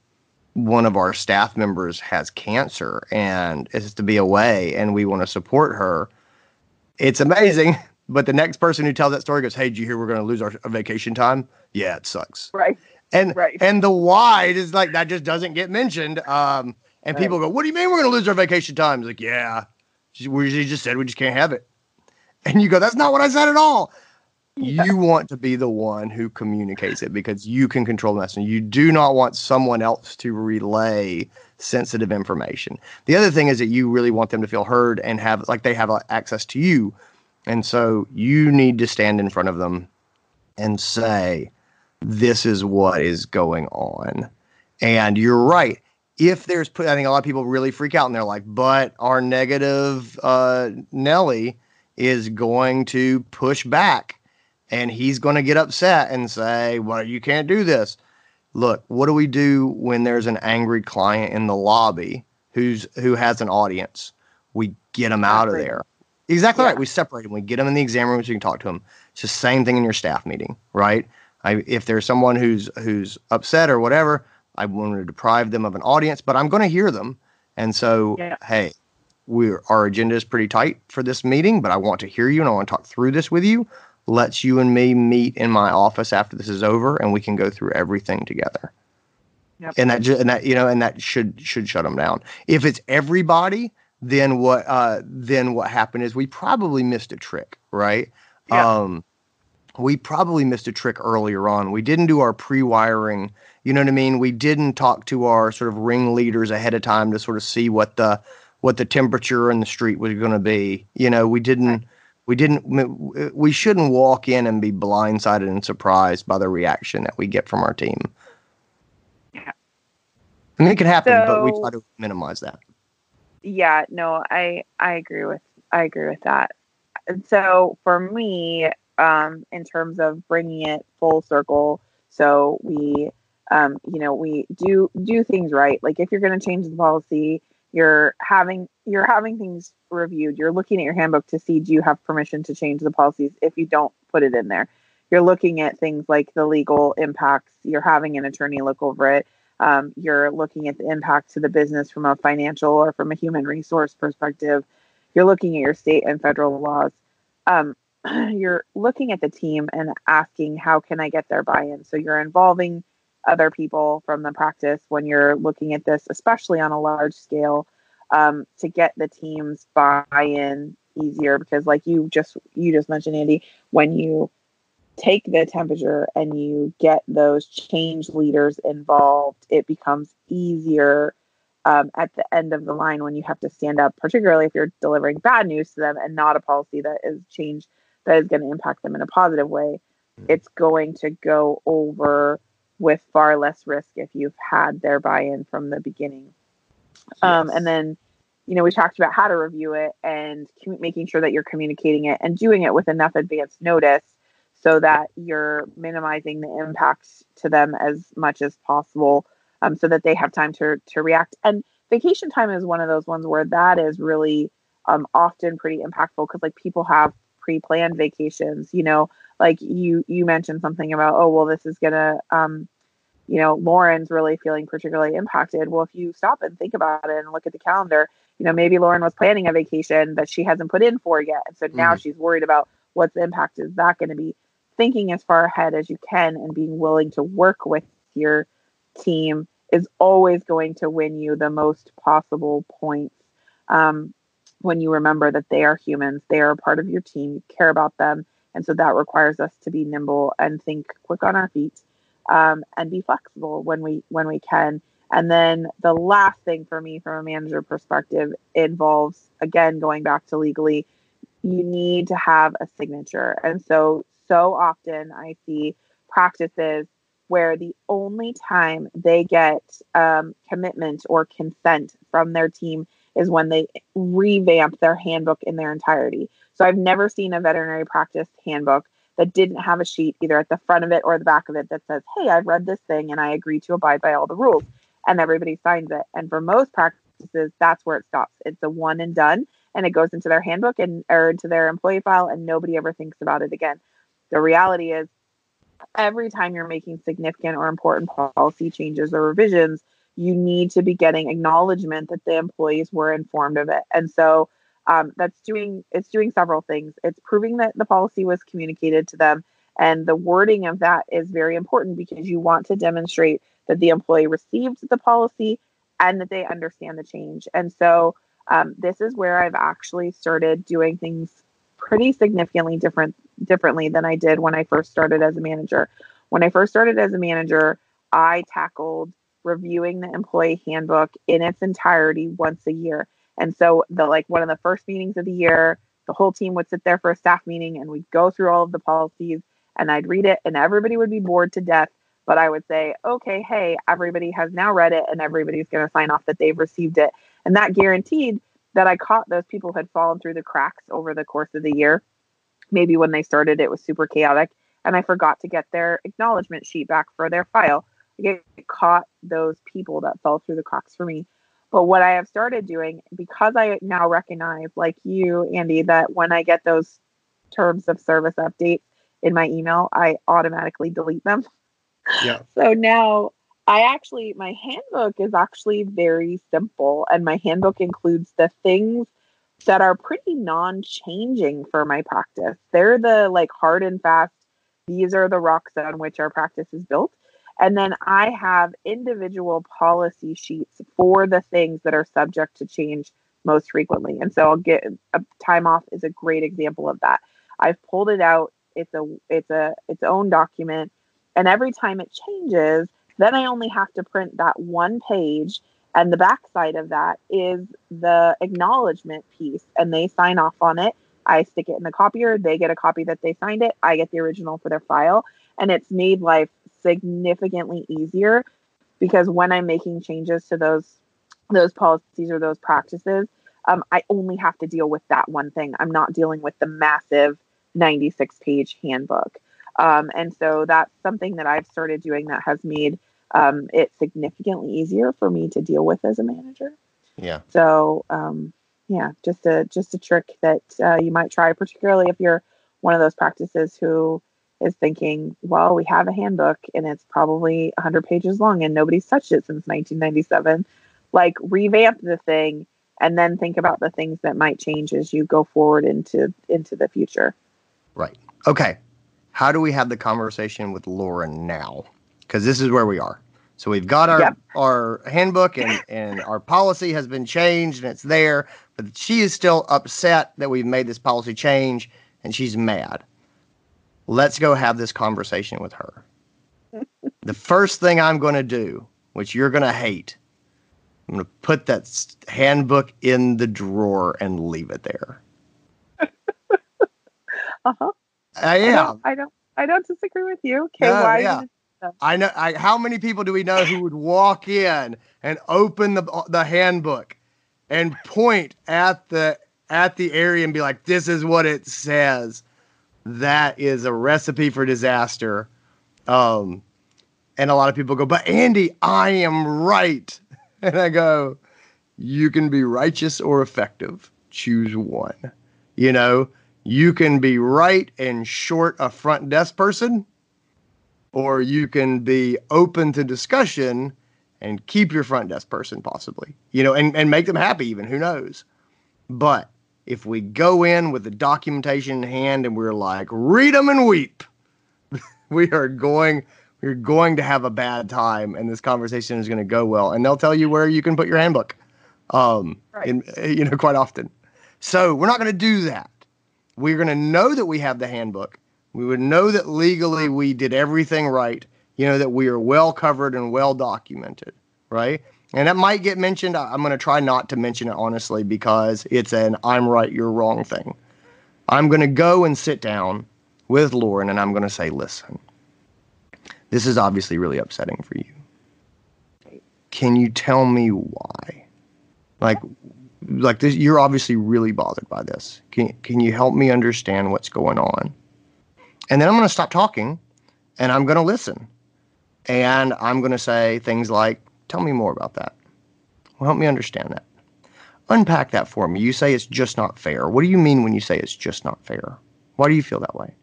one of our staff members has cancer and is to be away and we want to support her. It's amazing. [LAUGHS] But the next person who tells that story goes, Hey, did you hear we're going to lose our, our, vacation time? Yeah, it sucks. Right. And, right. and the why is like, that just doesn't get mentioned. Um, and right. people go, What do you mean we're going to lose our vacation time? It's like, Yeah, we just said we just can't have it. And you go, That's not what I said at all. Yeah. You want to be the one who communicates it because you can control the message. You do not want someone else to relay sensitive information. The other thing is that you really want them to feel heard and have like they have access to you. And so you need to stand in front of them and say, this is what is going on. And you're right. If there's, I think a lot of people really freak out and they're like, but our negative uh, Nelly is going to push back and he's going to get upset and say, "Well, you can't do this." Look, what do we do when there's an angry client in the lobby who's who has an audience? We get them out of there. Exactly yeah. right. We separate them. We get them in the exam room so you can talk to them. It's the same thing in your staff meeting, right? I, if there's someone who's who's upset or whatever, I want to deprive them of an audience, but I'm going to hear them. And so, yeah. hey, we our agenda is pretty tight for this meeting, but I want to hear you and I want to talk through this with you let's you and me meet in my office after this is over and we can go through everything together. Yep. And that and that you know and that should should shut them down. If it's everybody, then what uh then what happened is we probably missed a trick, right? Yeah. Um we probably missed a trick earlier on. We didn't do our pre-wiring, you know what I mean? We didn't talk to our sort of ringleaders ahead of time to sort of see what the what the temperature in the street was going to be. You know, we didn't we didn't we shouldn't walk in and be blindsided and surprised by the reaction that we get from our team yeah I mean, it can happen so, but we try to minimize that yeah no i i agree with i agree with that. And so for me um in terms of bringing it full circle so we um you know we do do things right. Like if you're going to change the policy you're having you're having things reviewed. You're looking at your handbook to see do you have permission to change the policies if you don't put it in there? You're looking at things like the legal impacts. You're having an attorney look over it um, you're looking at the impact to the business from a financial or from a human resource perspective you're looking at your state and federal laws um, [CLEARS THROAT] you're looking at the team and asking how can i get their buy-in so you're involving other people from the practice when you're looking at this, especially on a large scale, um, to get the team's buy-in easier. Because, like you just you just mentioned, Andy, when you take the temperature and you get those change leaders involved, it becomes easier um, at the end of the line when you have to stand up, particularly if you're delivering bad news to them and not a policy that is change that is going to impact them in a positive way, it's going to go over with far less risk if you've had their buy-in from the beginning. Um, and then, you know, we talked about how to review it and making sure that you're communicating it and doing it with enough advance notice so that you're minimizing the impacts to them as much as possible um, so that they have time to, to react. And vacation time is one of those ones where that is really um, often pretty impactful because like people have pre-planned vacations, you know, like you, you mentioned something about, oh, well, this is going to, um, you know, Lauren's really feeling particularly impacted. Well, if you stop and think about it and look at the calendar, you know, maybe Lauren was planning a vacation that she hasn't put in for yet. And so now Mhm. she's worried about what's the impact is that going to be. Thinking as far ahead as you can and being willing to work with your team is always going to win you the most possible points. Um, when you remember that they are humans, they are a part of your team, you care about them. And so that requires us to be nimble and think quick on our feet um, and be flexible when we when we can. And then the last thing for me from a manager perspective involves again going back to legally, you need to have a signature. And so so often I see practices where the only time they get um, commitment or consent from their team is when they revamp their handbook in their entirety. So I've never seen a veterinary practice handbook that didn't have a sheet either at the front of it or the back of it that says, Hey, I've read this thing and I agree to abide by all the rules. And everybody signs it. And for most practices, that's where it stops. It's a one and done and it goes into their handbook and or into their employee file and nobody ever thinks about it again. The reality is every time you're making significant or important policy changes or revisions, you need to be getting acknowledgement that the employees were informed of it. And so um, that's doing it's doing several things. It's proving that the policy was communicated to them, and the wording of that is very important because you want to demonstrate that the employee received the policy and that they understand the change. And so um, this is where I've actually started doing things pretty significantly different differently than I did when I first started as a manager. When I first started as a manager, I tackled reviewing the employee handbook in its entirety once a year. And so the like one of the first meetings of the year, the whole team would sit there for a staff meeting and we'd go through all of the policies and I'd read it and everybody would be bored to death. But I would say, okay, hey, everybody has now read it and everybody's going to sign off that they've received it. And that guaranteed that I caught those people who had fallen through the cracks over the course of the year. Maybe when they started, it was super chaotic and I forgot to get their acknowledgement sheet back for their file. I get caught those people that fell through the cracks for me. But what I have started doing, because I now recognize, like you, Andy, that when I get those terms of service updates in my email, I automatically delete them. Yeah. [LAUGHS] So now I actually, my handbook is actually very simple, and my handbook includes the things that are pretty non changing for my practice. They're the like hard and fast, these are the rocks on which our practice is built. And then I have individual policy sheets for the things that are subject to change most frequently. And so I'll get a time off is a great example of that. I've pulled it out. It's a it's a its own document. And every time it changes, then I only have to print that one page. And the backside of that is the acknowledgement piece. And they sign off on it. I stick it in the copier. They get a copy that they signed it. I get the original for their file. And it's made life significantly easier because when I'm making changes to those those policies or those practices, um, I only have to deal with that one thing. I'm not dealing with the massive 96 page handbook. Um, and so that's something that I've started doing that has made um, it significantly easier for me to deal with as a manager. Yeah. So um, yeah, just a just a trick that uh, you might try, particularly if you're one of those practices who is thinking, well, we have a handbook and it's probably 100 pages long and nobody's touched it since 1997. Like revamp the thing and then think about the things that might change as you go forward into into the future. Right. Okay. How do we have the conversation with Lauren now? Because this is where we are. So we've got our Yep. our handbook and and our policy has been changed and it's there, but she is still upset that we've made this policy change and she's mad. Let's go have this conversation with her. [LAUGHS] the first thing I'm going to do, which you're going to hate, I'm going to put that handbook in the drawer and leave it there. [LAUGHS] Uh-huh. I am. I don't, I don't I don't disagree with you. Okay, No, why yeah. I know. I, how many people do we know who would walk in and open the the handbook and point at the at the area and be like, "This is what it says." That is a recipe for disaster. Um, and a lot of people go, "But Andy, I am right," [LAUGHS] and I go, "You can be righteous or effective. Choose one." You know, you can be right and short a front desk person or you can be open to discussion and keep your front desk person possibly you know and, and make them happy even who knows? But if we go in with the documentation in hand and we're like read them and weep [LAUGHS] we are going we're going to have a bad time and this conversation is going to go well. And they'll tell you where you can put your handbook um Right. in, you know quite often. So we're not going to do that. We're going to know that we have the handbook we would know that legally we did everything right you know that we are well covered and well documented right? And that might get mentioned. I'm going to try not to mention it honestly because it's an i'm right you're wrong thing. I'm going to go and sit down with lauren and i'm going to say listen this is obviously really upsetting for you. Can you tell me why? Like like this you're obviously really bothered by this. Can, can you help me understand what's going on and then I'm going to stop talking and I'm going to listen. And I'm going to say things like, tell me more about that. Well, help me understand that. Unpack that for me. You say it's just not fair. What do you mean when you say it's just not fair? Why do you feel that way?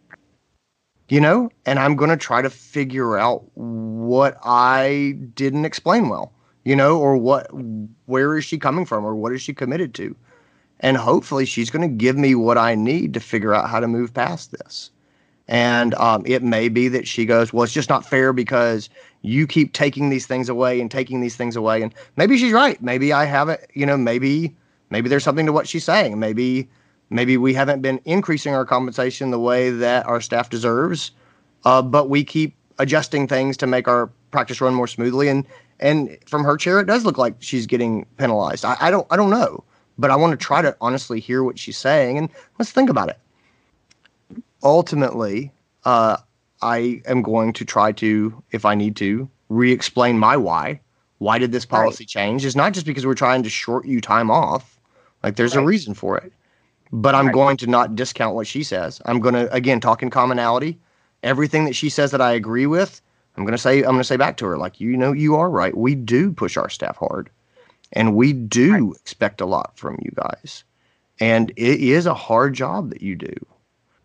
You know, and I'm going to try to figure out what I didn't explain well, you know, or what, where is she coming from or what is she committed to? And hopefully she's going to give me what I need to figure out how to move past this. And um, it may be that she goes, Well, it's just not fair because you keep taking these things away and taking these things away. And maybe she's right. Maybe I haven't, you know, maybe maybe there's something to what she's saying. Maybe maybe we haven't been increasing our compensation the way that our staff deserves. Uh, but we keep adjusting things to make our practice run more smoothly. And and from her chair, it does look like she's getting penalized. I, I don't I don't know. But I want to try to honestly hear what she's saying and let's think about it ultimately, uh, I am going to try to, if I need to, re explain my why. Why did this policy change? It's not just because we're trying to short you time off. Like, there's a reason for it. But I'm Right. going to not discount what she says. I'm going to, again, talk in commonality. Everything that she says that I agree with, I'm going to say, I'm going to say back to her, like, you know, you are right. We do push our staff hard and we do expect a lot from you guys. And it is a hard job that you do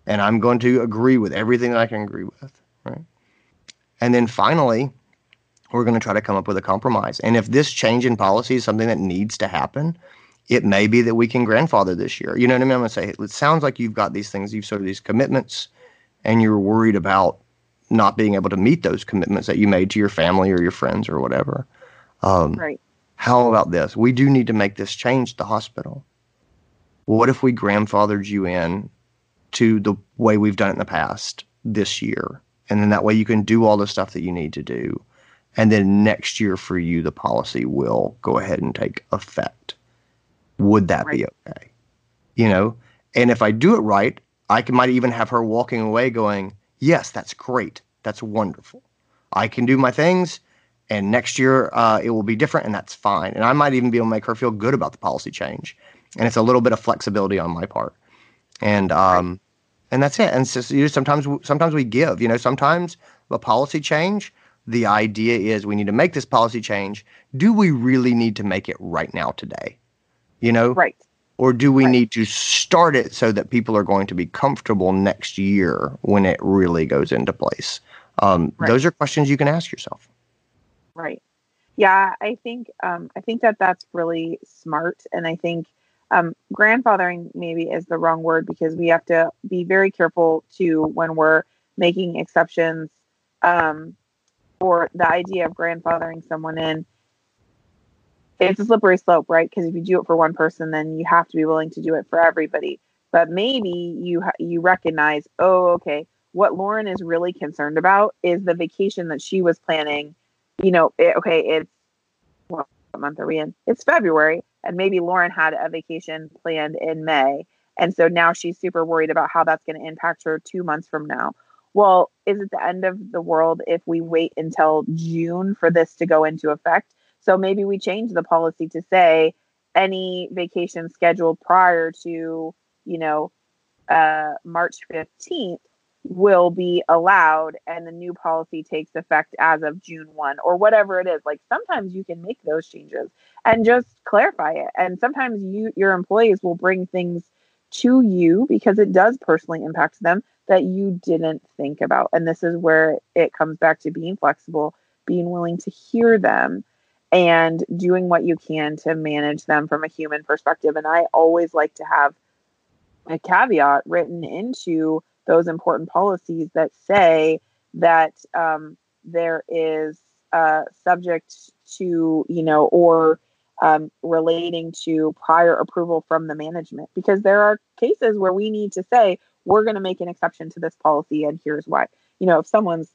and I'm going to agree with everything that I can agree with, right? And then finally, we're going to try to come up with a compromise. And if this change in policy is something that needs to happen, it may be that we can grandfather this year. You know what I mean? I'm going to say it sounds like you've got these things, you've sort of these commitments, and you're worried about not being able to meet those commitments that you made to your family or your friends or whatever. Um, Right. how about this? We do need to make this change at the hospital. What if we grandfathered you in to the way we've done it in the past this year? And then that way you can do all the stuff that you need to do. And then next year for you, the policy will go ahead and take effect. Would that be okay? You know, and if I do it right, I can, might even have her walking away going, Yes, that's great. That's wonderful. I can do my things and next year uh, it will be different and that's fine and i might even be able to make her feel good about the policy change and it's a little bit of flexibility on my part and um and that's it and so, you know, sometimes sometimes we give you know sometimes a policy change the idea is we need to make this policy change do we really need to make it right now today you know Right. or do we Right. need to start it so that people are going to be comfortable next year when it really goes into place um, Right. those are questions you can ask yourself Right. Yeah, I think um, I think that that's really smart, and I think um, grandfathering maybe is the wrong word because we have to be very careful too when we're making exceptions um, for the idea of grandfathering someone in. It's a slippery slope, right? Because if you do it for one person, then you have to be willing to do it for everybody. But maybe you you recognize, oh, okay, what Lauren is really concerned about is the vacation that she was planning you know, it, okay, it's what month are we in? It's February, and maybe Lauren had a vacation planned in May, And so now she's super worried about how that's going to impact her two months from now. Well, is it the end of the world if we wait until June for this to go into effect? So maybe we change the policy to say any vacation scheduled prior to, you know, uh, March 15th will be allowed and the new policy takes effect as of June 1 or whatever it is. Like sometimes you can make those changes and just clarify it. And sometimes you your employees will bring things to you because it does personally impact them that you didn't think about. And this is where it comes back to being flexible, being willing to hear them and doing what you can to manage them from a human perspective. And I always like to have a caveat written into those important policies that say that um, there is uh, subject to, you know, or um, relating to prior approval from the management. Because there are cases where we need to say, we're going to make an exception to this policy, and here's why. You know, if someone's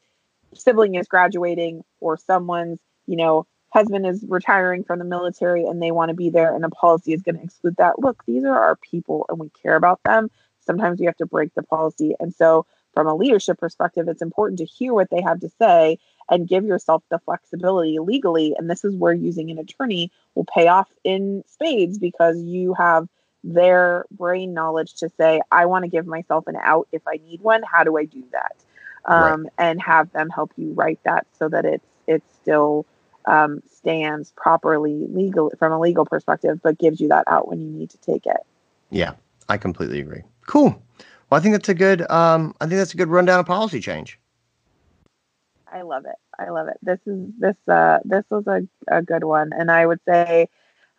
sibling is graduating or someone's, you know, husband is retiring from the military and they want to be there and a policy is going to exclude that. Look, these are our people and we care about them sometimes you have to break the policy. And so, from a leadership perspective, it's important to hear what they have to say and give yourself the flexibility legally. And this is where using an attorney will pay off in spades because you have their brain knowledge to say, I want to give myself an out if I need one. How do I do that? Um, right. And have them help you write that so that it's it still um, stands properly legal from a legal perspective, but gives you that out when you need to take it. Yeah, I completely agree. Cool. Well, I think that's a good. Um, I think that's a good rundown of policy change. I love it. I love it. This is this. Uh, this was a, a good one, and I would say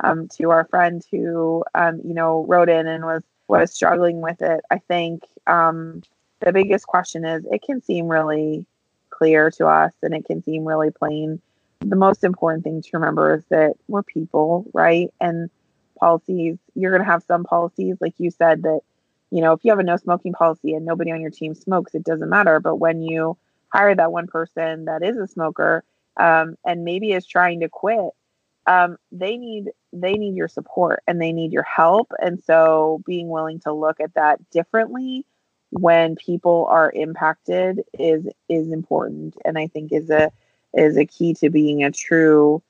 um, to our friend who um, you know wrote in and was was struggling with it. I think um, the biggest question is it can seem really clear to us, and it can seem really plain. The most important thing to remember is that we're people, right? And policies. You're to have some policies, like you said, that you know, if you have a no smoking policy and nobody on your team smokes, it doesn't matter. But when you hire that one person that is a smoker um, and maybe is trying to quit, um, they need they need your support and they need your help. And so, being willing to look at that differently when people are impacted is is important, and I think is a is a key to being a true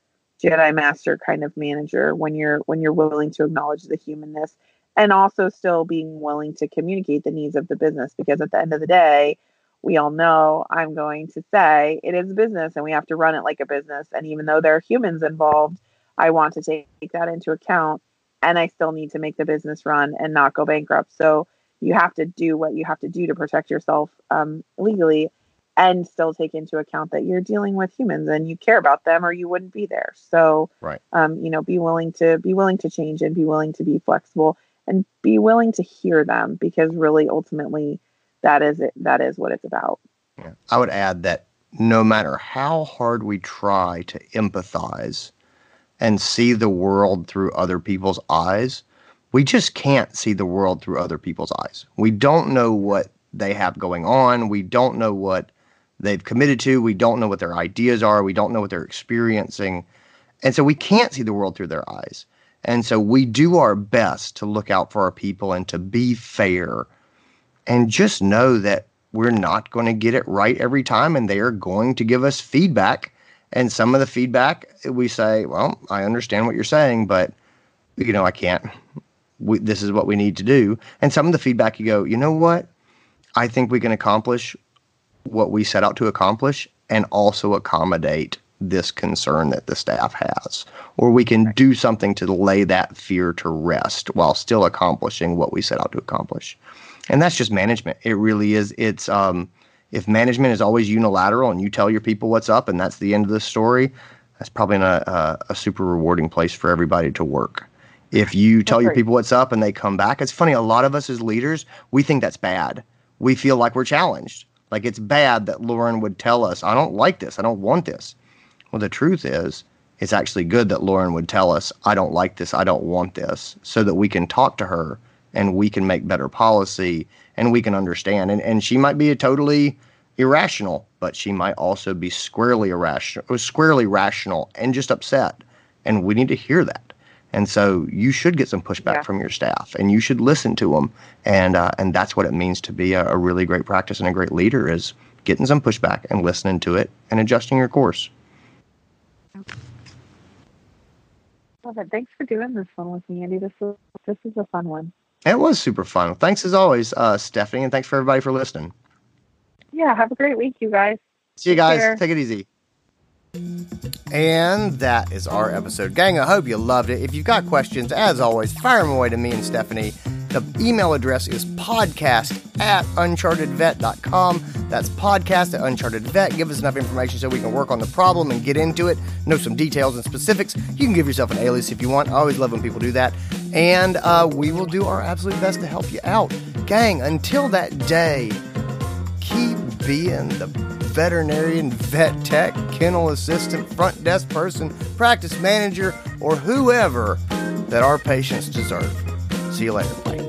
Jedi Master kind of manager when you're when you're willing to acknowledge the humanness and also still being willing to communicate the needs of the business because at the end of the day we all know i'm going to say it is a business and we have to run it like a business. And even though there are humans involved i want to take that into account and i still need to make the business run and not go bankrupt. So you have to do what you have to do to protect yourself um, legally and still take into account that you're dealing with humans and you care about them or you wouldn't be there. So right. um, you know be willing to be willing to change and be willing to be flexible and be willing to hear them because really ultimately that is it. That is what it's about. Yeah. i would add that no matter how hard we try to empathize and see the world through other people's eyes we just can't see the world through other people's eyes. We don't know what they have going on. We don't know what they've committed to. We don't know what their ideas are. We don't know what they're experiencing. And so we can't see the world through their eyes. And so we do our best to look out for our people and to be fair and just know that we're not going to get it right every time and they are going to give us feedback. And some of the feedback we say, well, I understand what you're saying, but you know, I can't. We, this is what we need to do. And some of the feedback you go, you know what? I think we can accomplish what we set out to accomplish and also accommodate this concern that the staff has, or we can do something to lay that fear to rest while still accomplishing what we set out to accomplish. And that's just management. It really is. It's um, if management is always unilateral and you tell your people what's up and that's the end of the story, that's probably not a, a super rewarding place for everybody to work. If you tell your people what's up and they come back, it's funny. A lot of us as leaders, we think that's bad. We feel like we're challenged. Like it's bad that Lauren would tell us, I don't like this. I don't want this. Well, the truth is, it's actually good that Lauren would tell us, I don't like this, I don't want this, so that we can talk to her and we can make better policy and we can understand. And, and she might be a totally irrational, but she might also be squarely irrational, squarely rational and just upset. And we need to hear that. And so you should get some pushback Yeah. from your staff, and you should listen to them. And uh, and that's what it means to be a, a really great practice and a great leader is getting some pushback and listening to it and adjusting your course. Love it. Thanks for doing this one with me, Andy. This is this is a fun one. It was super fun. Thanks as always, uh, Stephanie, and thanks for everybody for listening. Yeah, have a great week, you guys. See you Take guys. care. Take it easy. And that is our episode. Gang, I hope you loved it. If you've got questions, as always, fire them away to me and Stephanie. The email address is podcast at unchartedvet.com. That's podcast at unchartedvet. Give us enough information so we can work on the problem and get into it, know some details and specifics. You can give yourself an alias if you want. I always love when people do that. And uh, we will do our absolute best to help you out. Gang, until that day, keep being the veterinarian, vet tech, kennel assistant, front desk person, practice manager, or whoever that our patients deserve. See you later. Bye.